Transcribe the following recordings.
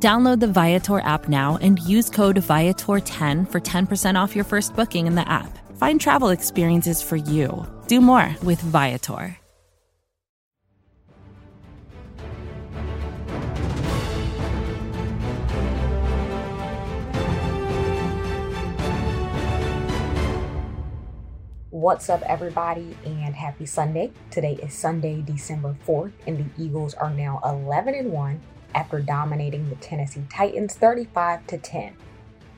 Download the Viator app now and use code Viator10 for 10% off your first booking in the app. Find travel experiences for you. Do more with Viator. What's up, everybody, and happy Sunday. Today is Sunday, December 4th, and the Eagles are now 11 and 1 after dominating the Tennessee Titans 35 to 10.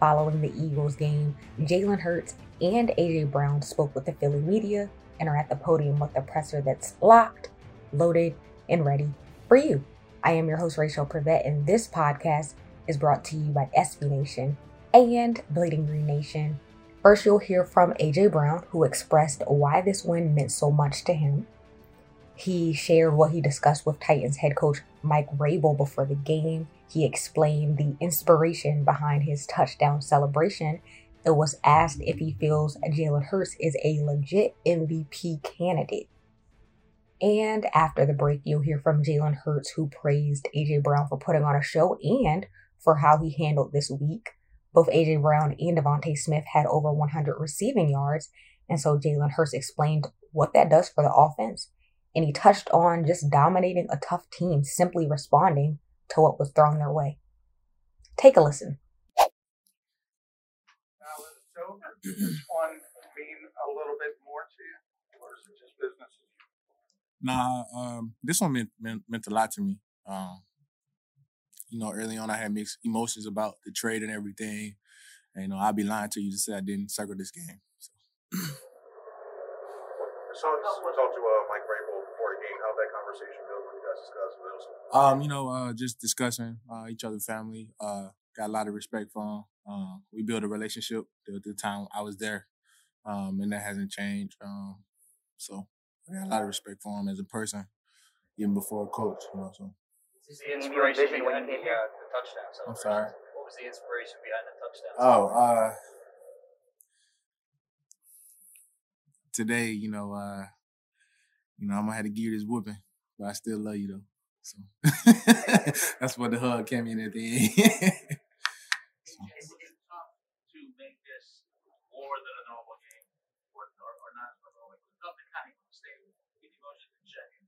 Following the Eagles game, Jalen Hurts and AJ Brown spoke with the Philly media and are at the podium with a presser that's locked, loaded, and ready for you. I am your host, Rachel Prevet, and this podcast is brought to you by SB Nation and Bleeding Green Nation First, you'll hear from AJ Brown, who expressed why this win meant so much to him. He shared what he discussed with Titans head coach Mike Vrabel before the game. He explained the inspiration behind his touchdown celebration and was asked if he feels Jalen Hurts is a legit MVP candidate. And after the break, you'll hear from Jalen Hurts, who praised AJ Brown for putting on a show and for how he handled this week. Both AJ Brown and DeVonta Smith had over 100 receiving yards, and so Jalen Hurts explained what that does for the offense. And he touched on just dominating a tough team, simply responding to what was thrown their way. Take a listen. Does this one mean a little bit more to you, or is it just business? Nah, um, this one meant, meant meant a lot to me. Um, you know, early on I had mixed emotions about the trade and everything. And, you know, I'd be lying to you to say I didn't circle this game. So. So we talked to uh, Mike Vrabel before the game. How'd that conversation go when you guys discussed those? Um, you know, uh, just discussing uh, each other's family. Uh, got a lot of respect for them. Um, we built a relationship the, the time I was there, um, and that hasn't changed. Um, so I got a lot of respect for him as a person, even before a coach. You know, so. Is the inspiration behind the, uh, the touchdown I'm sorry. What was the inspiration behind the touchdown? Oh, uh, today, you know, uh, you know, I'm gonna have to give you this whooping, but I still love you though. So that's what the hug came in at the end.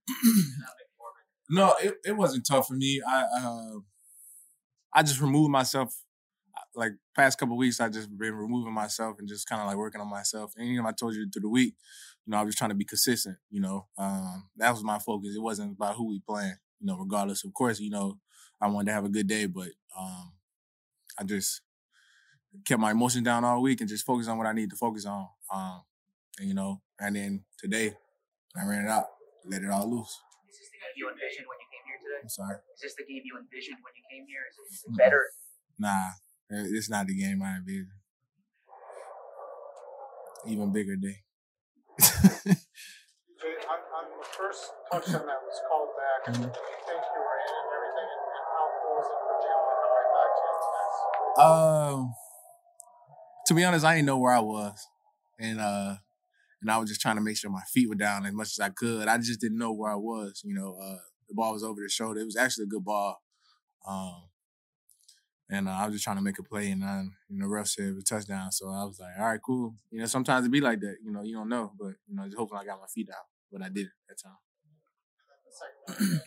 No, it, it wasn't tough for me. I uh, I just removed myself. Like past couple weeks, I just been removing myself and just kind of like working on myself. And you know, I told you through the week, you know, I was just trying to be consistent. You know, um, that was my focus. It wasn't about who we playing. You know, regardless. Of course, you know, I wanted to have a good day, but um, I just kept my emotions down all week and just focused on what I need to focus on. Um, and you know, and then today, I ran it out, let it all loose. Is this the game you envisioned when you came here today? I'm sorry. Is this the game you envisioned when you came here? Is it, is it better? Nah, it's not the game I envisioned. Even bigger day. On, on the first touchdown that was called back, Mhm. did you think you were in and everything? And, and how cool was it for Jalen to come right back to you? Um, to be honest, I didn't know where I was, and uh, and I was just trying to make sure my feet were down as much as I could. I just didn't know where I was. You know, uh, the ball was over the shoulder. It was actually a good ball, um, and uh, I was just trying to make a play, and uh, you know, ref said it a touchdown. So I was like, all right, cool. You know, sometimes it be like that. You know, you don't know, but you know, just hoping I got my feet down, but I did that time. to to?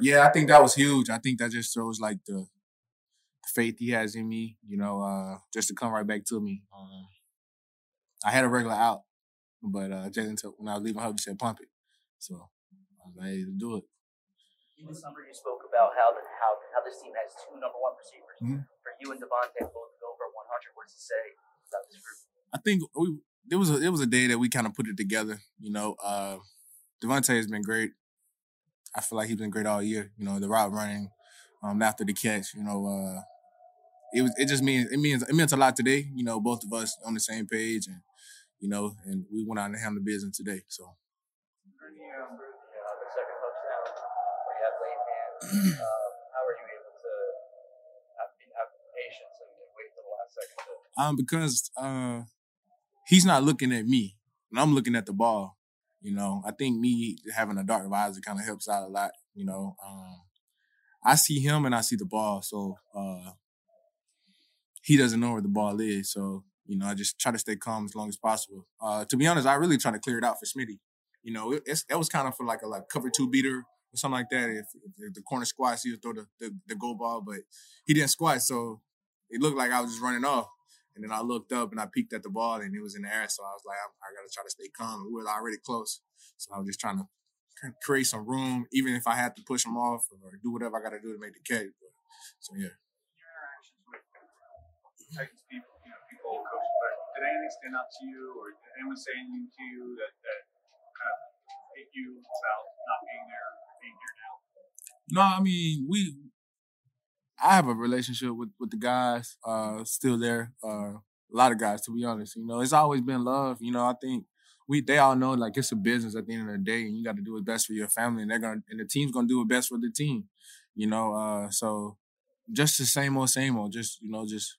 Yeah, I think that was huge. I think that just shows like the, the faith he has in me, you know, uh, just to come right back to me. Um, I had a regular out, but uh, told when I was leaving he said pump it. So I was hey, let's do it. In the summer, you spoke about how the, how this team has two number one receivers. Mhm. For you and DeVonta both to go for 100, what does it say about this group? I think we there was a it was a day that we kind of put it together. You know, uh, DeVonta has been great. I feel like he's been great all year. You know, the route running, um, after the catch. You know, uh, it was it just means it means it meant a lot today. You know, both of us on the same page, and you know, and we went out and handled business today. So. The second touchdown you had late. uh, how are you able to have, have patience and, and wait for the last second to Um, because uh, he's not looking at me, and I'm looking at the ball. You know, I think me having a dark visor kind of helps out a lot. You know, um, I see him and I see the ball, so uh, he doesn't know where the ball is. So you know, I just try to stay calm as long as possible. Uh, to be honest, I really try to clear it out for Smitty. You know, it, it was kind of for like a like cover two beater or something like that. If, if the corner squats, he would throw the, the the goal ball, but he didn't squat, so it looked like I was just running off. And then I looked up and I peeked at the ball and it was in the air. So I was like, I, I got to try to stay calm. And we were already close. So I was just trying to create some room, even if I had to push him off or do whatever I got to do to make the catch. But, so yeah. your interactions with Titans people, you know, people, coaches, but did anything stand out to you, or did anyone say anything to you that, that kind of hit you about not being there, being here now? No, I mean we. I have a relationship with with the guys. Uh, still there. Uh, a lot of guys, to be honest. You know, it's always been love. You know, I think we they all know like it's a business at the end of the day, and you got to do what's best for your family, and they're gonna and the team's gonna do what's best for the team. You know, uh, so just the same old, same old. Just you know, just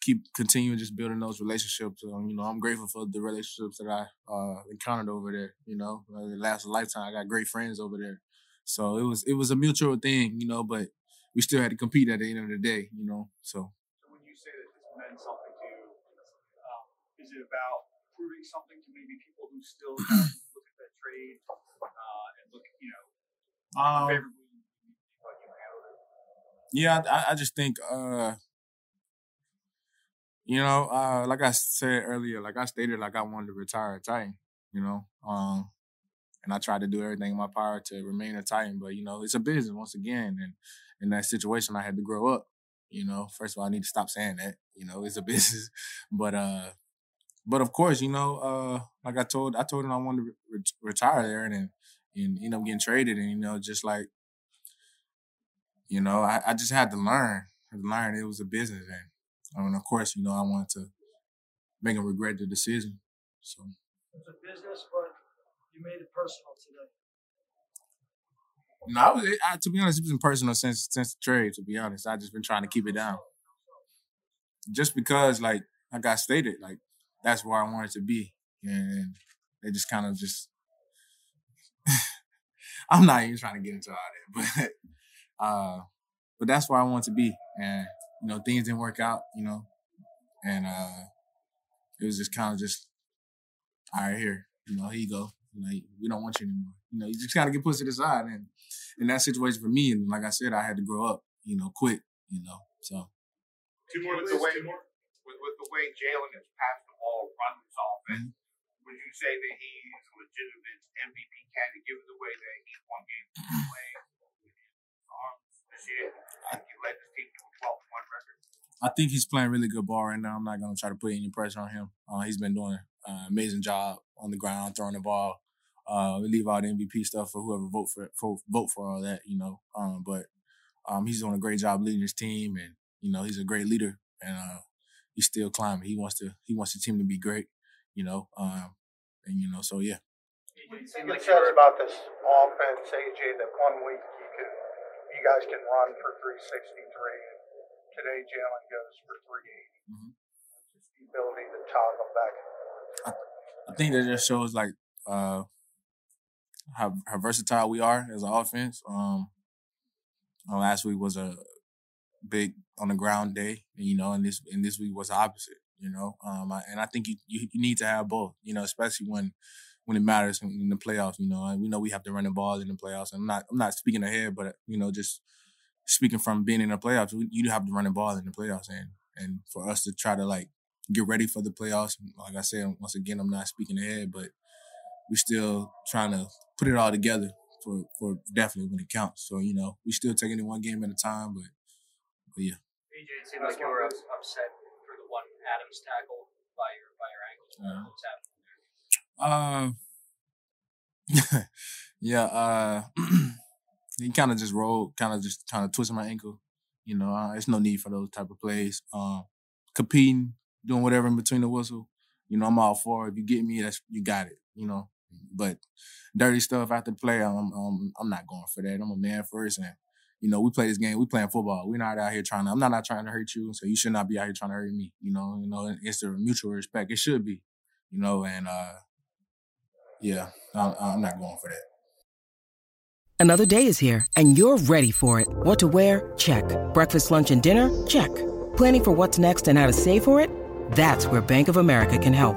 keep continuing just building those relationships. Um, you know, I'm grateful for the relationships that I uh, encountered over there. You know, uh, it lasted a lifetime. I got great friends over there, so it was it was a mutual thing. You know, but we still had to compete at the end of the day. You know, so. So when you say that this meant something to you, um, is it about proving something to maybe people who still kind of look at that trade uh, and look, you know, Um, favorably you handled it? Yeah, I, I just think, uh, you know, uh, like I said earlier, like I stated, like I wanted to retire a Titan, you know, um, and I tried to do everything in my power to remain a Titan, but you know, it's a business once again, and in that situation, I had to grow up. You know, first of all, I need to stop saying that. You know, it's a business, but uh, but of course, you know, uh, like I told, I told him I wanted to re- retire there, and and end up getting traded, and you know, just like you know, I, I just had to learn. Learn it was a business, and I mean, of course, you know, I wanted to make him regret the decision. So It's a business, but you made it personal today. No, I was, I, to be honest, it's been personal since since the trade. To be honest, I just been trying to keep it down, just because, like like I got stated, like that's where I wanted to be, and they just kind of just. I'm not even trying to get into all that, but uh, but that's where I want to be, and you know things didn't work out, you know, and uh, it was just kind of just all right here, you know, here you go, you know, we don't want you anymore, you know, you just gotta get pushed to the side, and in that situation for me, and like I said, I had to grow up, you know, quick, you know, so Two more with the way with, with the way Jalen has passed the ball, run this offense. Would you say that he's a legitimate MVP candidate given the way that he won games playing arms this year? He led the team to a 12 1 record. I think he's playing really good ball right now. I'm not gonna try to put any pressure on him. Uh, he's been doing an amazing job on the ground, throwing the ball. Uh, we leave out the MVP stuff for whoever vote for, for vote for all that, you know. Um, but um, he's doing a great job leading his team, and you know he's a great leader, and uh, he's still climbing. He wants to he wants the team to be great, you know. Um, and you know, so yeah. What do you It think about this offense, AJ, that one week you can, you guys can run for 363. Today, Jalen goes for 380. Mhm. The ability to toggle back and forth. I think that just shows like uh how how versatile we are as an offense. Um, last week was a big on the ground day, you know, and this and this week was the opposite, you know. Um, I, and I think you, you you need to have both, you know, especially when when it matters in, the playoffs. You know, and we know we have to run the ball in the playoffs. I'm not I'm not speaking ahead, but you know, just speaking from being in the playoffs, you do have to run the ball in the playoffs, and and for us to try to like get ready for the playoffs. Like I said, once again, I'm not speaking ahead, but we're still trying to put it all together for for definitely when it counts. So you know, we still taking it one game at a time, but but yeah. AJ, it seemed like you were upset for the one Adams tackle by your by your ankles. Uh-huh. What's happening there? Uh, yeah. Uh, he kind of just rolled, kind of just kind of twisted my ankle. You know, uh, it's no need for those type of plays. Um, competing, doing whatever in between the whistle. You know, I'm all for it. If you get me, that's you got it. You know, but dirty stuff after the play, I'm I'm, I'm not going for that. I'm a man first, and you know, we play this game. We playing football. We're not out here trying to. I'm not, not trying to hurt you, so you should not be out here trying to hurt me. You know, you know, it's a mutual respect. It should be, you know, and uh, yeah, I'm, I'm not going for that. Another day is here, and you're ready for it. What to wear? Check. Breakfast, lunch, and dinner? Check. Planning for what's next and how to save for it? That's where Bank of America can help.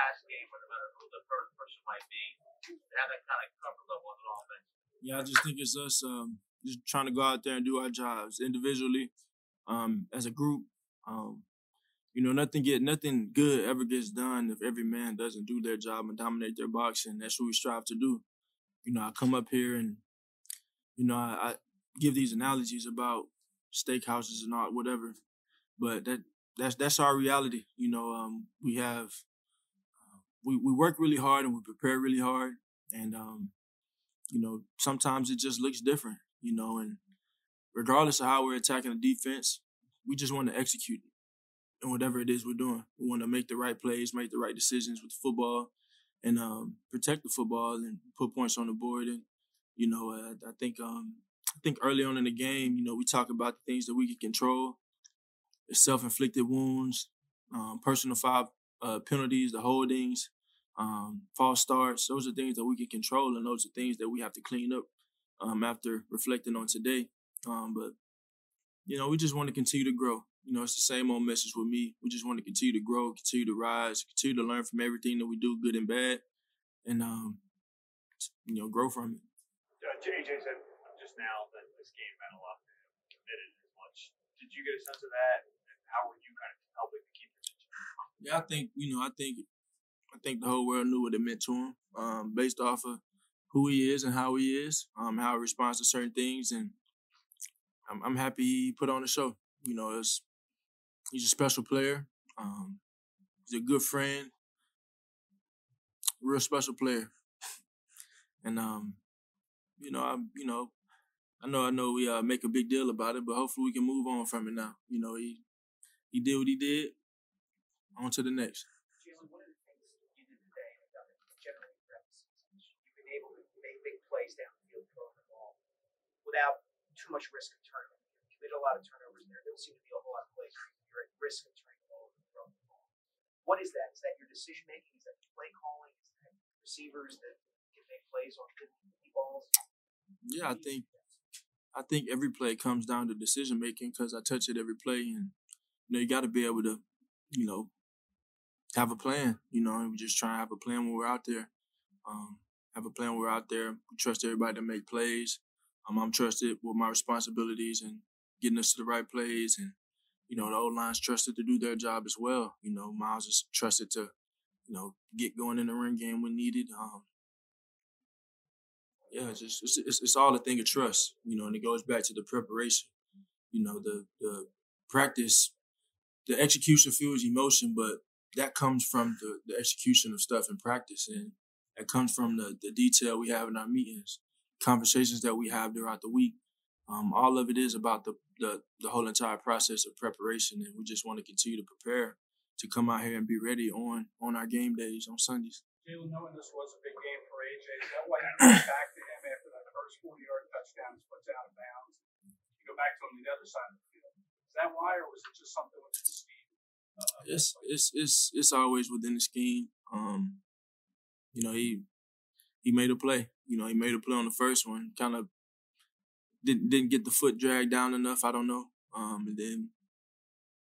pass game, no matter who the third person might be, to have that kind of comfort level on an offense. Yeah, I just think it's us um, just trying to go out there and do our jobs individually, um, as a group. Um, you know, nothing get nothing good ever gets done if every man doesn't do their job and dominate their box, and that's what we strive to do. You know, I come up here and you know I, I give these analogies about steakhouses and all whatever, but that that's that's our reality. You know, um, we have we we work really hard and we prepare really hard, and um, you know sometimes it just looks different. You know, and regardless of how we're attacking the defense, we just want to execute. And whatever it is we're doing, we want to make the right plays, make the right decisions with the football, and um, protect the football and put points on the board. And you know, uh, I think um, I think early on in the game, you know, we talk about the things that we can control, the self-inflicted wounds, um, personal foul uh, penalties, the holdings, um, false starts. Those are things that we can control, and those are things that we have to clean up um, after reflecting on today. Um, but you know, we just want to continue to grow. You know, it's the same old message with me. We just want to continue to grow, continue to rise, continue to learn from everything that we do, good and bad, and um, you know, grow from it. Uh, JJ said just now that this game meant a lot to him, committed as much. Did you get a sense of that? And how were you kind of helping? Yeah, I think you know, I think, I think the whole world knew what it meant to him, um, based off of who he is and how he is, um, how he responds to certain things, and I'm, I'm happy he put on the show. You know, it's he's a special player. Um, he's a good friend, real special player, and um, you know, I you know, I know I know we uh, make a big deal about it, but hopefully we can move on from it now. You know, he he did what he did. On to the next. Jalen, one of the things you did today, and done it generally throughout the season, is you've been able to make big plays down the throwing the ball without too much risk of turnover. You made a lot of turnovers there. There doesn't seem to be a whole lot of plays where you're at risk of turning the ball over and throwing the ball. What is that? Is that your decision making? Is that play calling? Is that receivers that can make plays on good balls? Yeah, I think I think every play comes down to decision making because I touch it every play, and you know you got to be able to, you know, have a plan. You know, and we just try to have a plan when we're out there. Um, have a plan when we're out there. We trust everybody to make plays. Um, I'm trusted with my responsibilities and getting us to the right plays, and you know the old line's trusted to do their job as well. You know, Miles is trusted to, you know, get going in the ring game when needed. Um, yeah, it's just it's, it's, it's all a thing of trust, you know, and it goes back to the preparation. You know, the the practice, the execution fuels emotion, but that comes from the, the execution of stuff in practice, and that comes from the the detail we have in our meetings, conversations that we have throughout the week. Um, all of it is about the, the the whole entire process of preparation, and we just want to continue to prepare to come out here and be ready on on our game days on Sundays. Jalen, knowing this was a big game for AJ, is that why you went back to him after that first 40 yard touchdown splits out of bounds? You go back to him the other side of the field. Is that why, or was it just something with? Uh, it's it's it's it's always within the scheme. Um, you know, he he made a play. You know, he made a play on the first one. Kind of didn't didn't get the foot dragged down enough. I don't know. Um, and then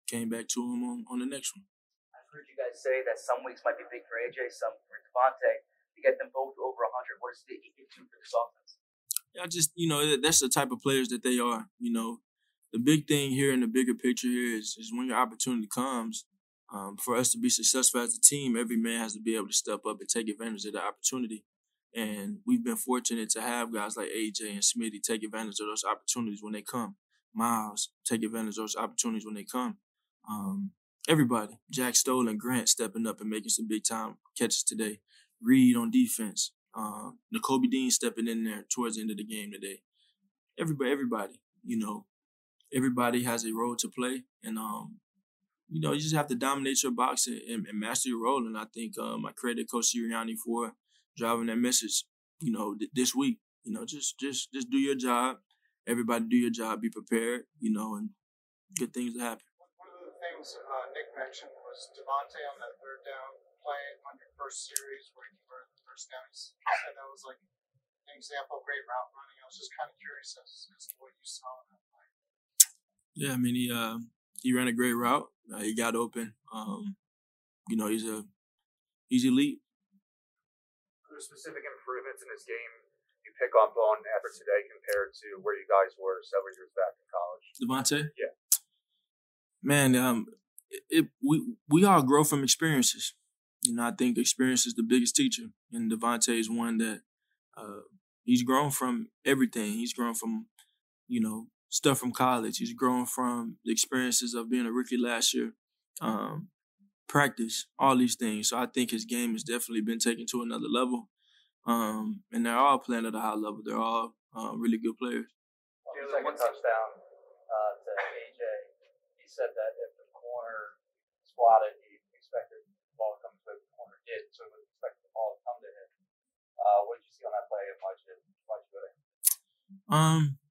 came back to him on, on the next one. I've heard you guys say that some weeks might be big for AJ, some for DeVonta. To get them both over 100, what is the get to for this offense? Yeah, just you know that's the type of players that they are. You know, the big thing here in the bigger picture here is is when your opportunity comes. Um, for us to be successful as a team, every man has to be able to step up and take advantage of the opportunity. And we've been fortunate to have guys like AJ and Smitty take advantage of those opportunities when they come. Miles take advantage of those opportunities when they come. Um, everybody, Jack Stoll and Grant stepping up and making some big time catches today. Reed on defense. Um, Nakobe Dean stepping in there towards the end of the game today. Everybody, everybody, you know, everybody has a role to play, and um, you know, you just have to dominate your box and, and, master your role. And I think um, I credit Coach Sirianni for driving that message. You know, th- this week, you know, just just just do your job. Everybody do your job. Be prepared. You know, and good things will happen. One of the things uh, Nick mentioned was DeVonta on that third down play on your first series where he converted the first down. He said that was like an example of great route running. I was just kind of curious as, as to what you saw in that. Yeah, I mean he uh, he ran a great route. Uh, he got open. Um, you know, he's a he's elite. Are there specific improvements in his game you pick up on effort today compared to where you guys were several years back in college? DeVonta? Yeah. Man, um, it, it we we all grow from experiences. You know, I think experience is the biggest teacher, and DeVonta is one that uh, he's grown from everything. He's grown from, you know, stuff from college. He's grown from the experiences of being a rookie last year, um, practice, all these things. So I think his game has definitely been taken to another level. Um, and they're all playing at a high level. They're all uh, really good players. Second touchdown uh, to AJ. He said that if the corner spotted, he expected the ball to come to him. The corner did, so he was expecting the ball to come to him. Uh, what did you see on that play, and why'd you, why'd you go there? Um,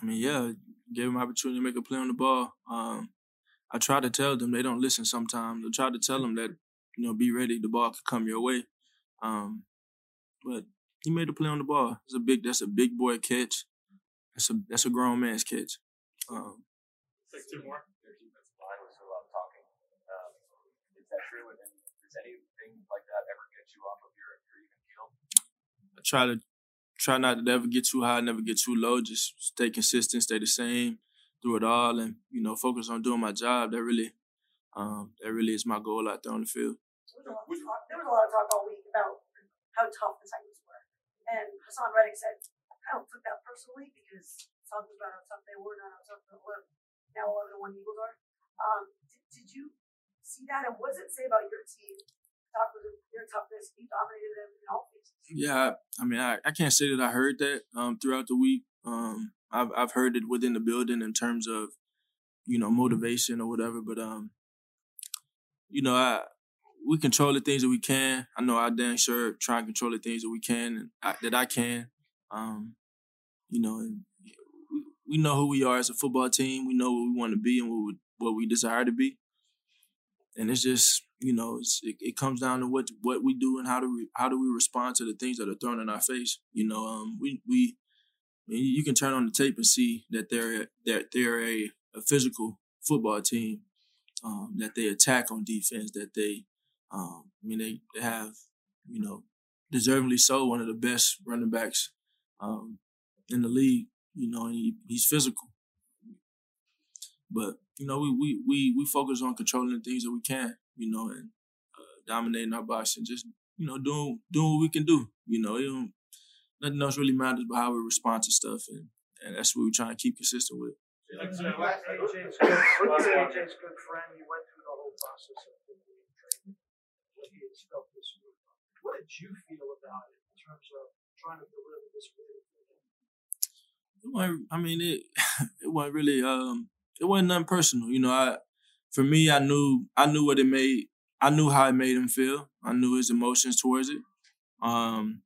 I mean, yeah, gave him opportunity to make a play on the ball. Um, I try to tell them they don't listen sometimes. I try to tell them that you know be ready, the ball could come your way. Um, but he made a play on the ball. It's a big. That's a big boy catch. That's a that's a grown man's catch. Um, two more. Your defensive line was so loud talking. Um, is that true? And then does anything like that ever get you off of your, your even keel? I try to try not to ever get too high, never get too low. Just stay consistent, stay the same through it all, and you know, focus on doing my job. That really, um, that really is my goal out there on the field. There was, a lot of talk, there was a lot of talk all week about how tough the Titans were. And Haason Reddick said, I don't took that personally because talking about how tough they were, not how tough the 11, now 11 and 1 Eagles are. Um, did, did you see that? And what does it say about your team? Talk with their toughness. You dominated them in all phases. Yeah, I, mean, I, I can't say that I heard that um, throughout the week. Um, I've I've heard it within the building in terms of, you know, motivation or whatever. But um, you know, I we control the things that we can. I know I damn sure try and control the things that we can and I, that I can. Um, you know, and we, we know who we are as a football team. We know what we want to be and what we, what we desire to be. And it's just you know, it, it comes down to what what we do and how do we how do we respond to the things that are thrown in our face. You know, um, we we you can turn on the tape and see that they're that they're a, a physical football team, um, that they attack on defense, that they, um, I mean, they, they have, you know, deservingly so one of the best running backs um, in the league. You know, and he, he's physical. But you know, we we we we focus on controlling the things that we can, you know, and uh, dominating our box and just you know doing doing what we can do. You know, it don't, nothing else really matters but how we respond to stuff, and and that's what we're trying to keep consistent with. AJ's good, AJ's good friend. You went through the whole process of the training. What he has felt this week. What did you feel about it in terms of trying to deliver this really It wasn't, I mean, it it wasn't really um it wasn't nothing personal. You know, I for me, I knew I knew what it made. I knew how it made him feel. I knew his emotions towards it. Um,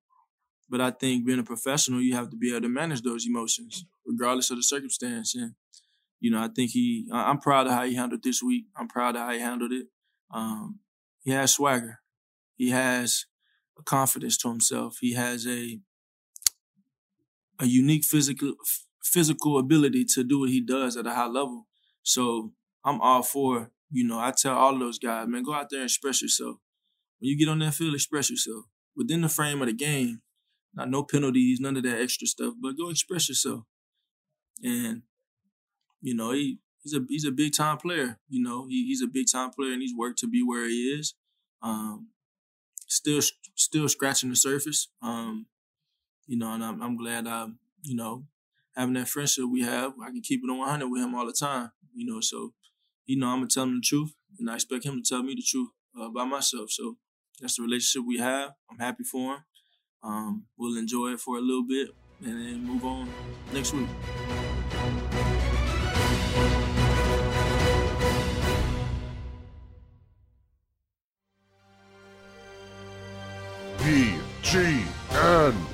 but I think being a professional, you have to be able to manage those emotions, regardless of the circumstance. And you know, I think he. I'm proud of how he handled this week. I'm proud of how he handled it. Um, he has swagger. He has a confidence to himself. He has a a unique physical physical ability to do what he does at a high level. So I'm all for, you know, I tell all those guys, man, go out there and express yourself. When you get on that field, express yourself. Within the frame of the game, not no penalties, none of that extra stuff, but go express yourself. And, you know, he he's a he's a big time player. You know, he, he's a big time player and he's worked to be where he is. Um, still still scratching the surface. Um, you know, and I'm, I'm glad I, you know, having that friendship we have, I can keep it on 100 with him all the time. You know, so you know I'm gonna tell him the truth, and I expect him to tell me the truth uh, about myself. So that's the relationship we have. I'm happy for him. Um, we'll enjoy it for a little bit and then move on next week. BGN.